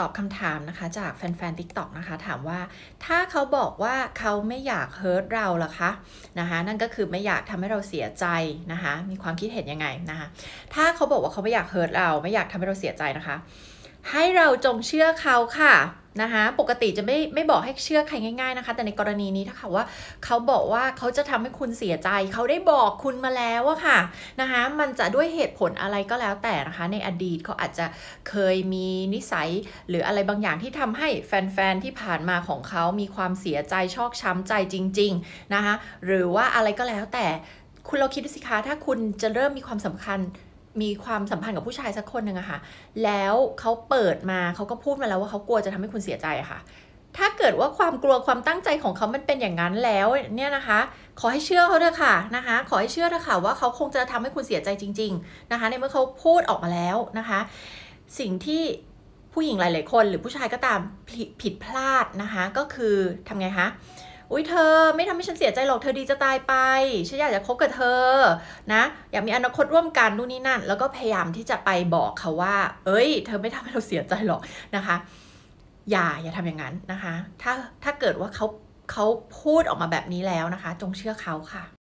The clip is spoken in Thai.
ตอบคำถามนะคะ จากแฟนๆ TikTok นะคะ ถามว่าถ้าเขาบอกว่าเขาไม่อยากเฮิร์ตเราล่ะคะนะคะ นั่นก็คือไม่อยากทำให้เราเสียใจนะคะ มีความคิดเห็นยังไงนะคะ ถ้าเขาบอกว่าเขาไม่อยากเฮิร์ตเรา ไม่อยากทำให้เราเสียใจนะคะ ให้เราจงเชื่อเขาค่ะ นะคะ ปกติจะไม่ไม่บอกให้เชื่อใครง่าย ๆนะคะ แต่ในกรณีนี้ถ้าค่ะว่าเขาบอกว่าเขาจะทำให้คุณเสียใจ เขาได้บอกคุณมาแล้วอะค่ะนะคะ มันจะด้วยเหตุผลอะไรก็แล้วแต่นะคะ ในอดีตเขาอาจจะเคยมีนิสัย หรืออะไรบางอย่างที่ทำให้แฟนๆที่ผ่านมาของเขามีความเสียใจชอกช้ำใจจริง ๆนะคะ หรือว่าอะไรก็แล้วแต่คุณเราคิดดูสิคะถ้าคุณจะเริ่มมีความสำคัญ มีความสัมพันธ์กับผู้ชายสักคนหนึ่งอะค่ะ แล้วเขาเปิดมาเขาก็พูดมาแล้วว่าเขากลัวจะทำให้คุณเสียใจอะค่ะ ถ้าเกิดว่าความกลัวความตั้งใจของเขามันเป็นอย่างนั้นแล้วเนี่ยนะคะ ขอให้เชื่อเขาเถอะค่ะนะคะ ขอให้เชื่อเถอะค่ะว่าเขาคงจะทำให้คุณเสียใจจริง ๆนะคะ ในเมื่อเขาพูดออกมาแล้วนะคะ สิ่งที่ผู้หญิงหลาย ๆ คน หรือผู้ชายก็ตามผิดผิดพลาดนะคะ ก็คือทำไงคะ อุ้ยเธอไม่ทำให้ฉันเสียใจหรอกเธอดีจะตายไปฉันอยากจะคบกับเธอนะอยากมีอนาคตร่วมกันนู่นนี่นั่น แล้วก็พยายามที่จะไปบอกเขาว่า เอ้ย เธอไม่ทำให้เราเสียใจหรอกนะคะ อย่าอย่าทำอย่างนั้นนะคะ ถ้าถ้าเกิดว่าเขาเขาพูดออกมาแบบนี้แล้วนะคะ จงเชื่อเขาค่ะ